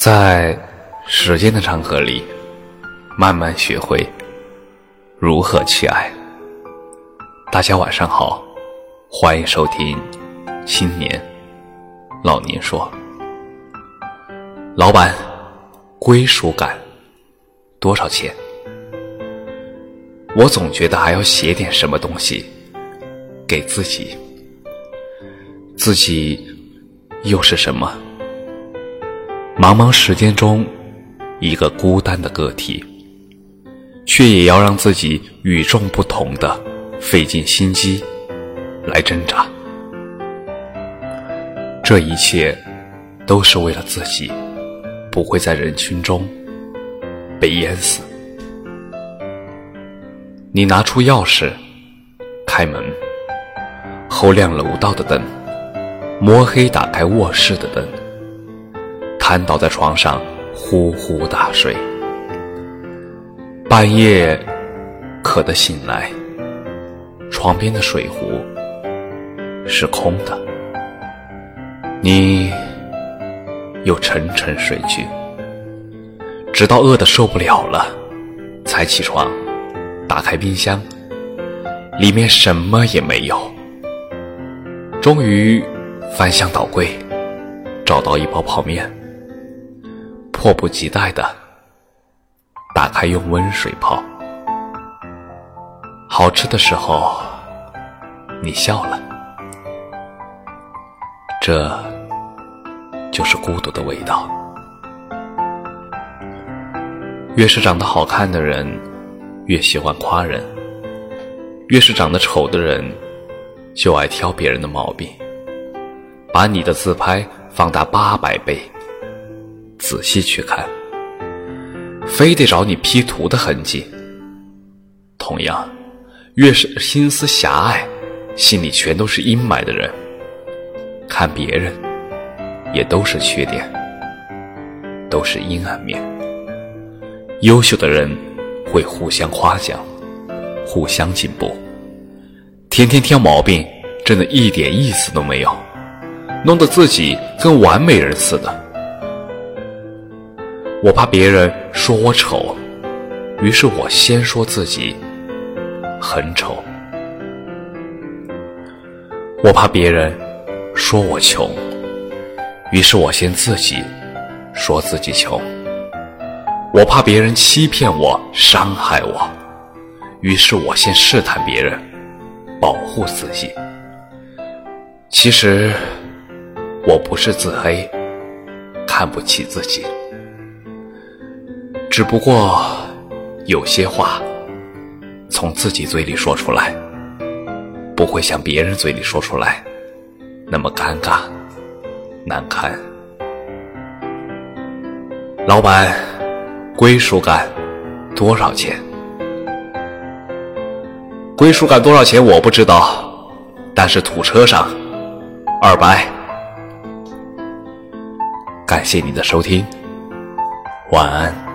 在时间的长河里，慢慢学会如何去爱。大家晚上好，欢迎收听新年老年说。老板，归属感多少钱？我总觉得还要写点什么东西给自己，自己又是什么？茫茫时间中，一个孤单的个体，却也要让自己与众不同的费尽心机来挣扎。这一切都是为了自己不会在人群中被淹死。你拿出钥匙，开门，后亮楼道的灯，摸黑打开卧室的灯。瘫倒在床上，呼呼大睡。半夜渴得醒来，床边的水壶是空的，你又沉沉睡去，直到饿得受不了了，才起床，打开冰箱，里面什么也没有。终于翻箱倒柜，找到一包泡面。迫不及待的打开，用温水泡。好吃的时候，你笑了。这就是孤独的味道。越是长得好看的人，越喜欢夸人；越是长得丑的人，就爱挑别人的毛病，把你的自拍放大八百倍。仔细去看，非得找你 P 图的痕迹。同样，越是心思狭隘、心里全都是阴霾的人，看别人也都是缺点，都是阴暗面。优秀的人会互相夸奖，互相进步。天天挑毛病，真的一点意思都没有，弄得自己跟完美人似的。我怕别人说我丑，于是我先说自己很丑。我怕别人说我穷，于是我先自己说自己穷。我怕别人欺骗我、伤害我，于是我先试探别人，保护自己。其实我不是自黑，看不起自己。只不过，有些话从自己嘴里说出来，不会像别人嘴里说出来那么尴尬难堪。老板，归属感多少钱？归属感多少钱？我不知道，但是土车上二百。感谢你的收听，晚安。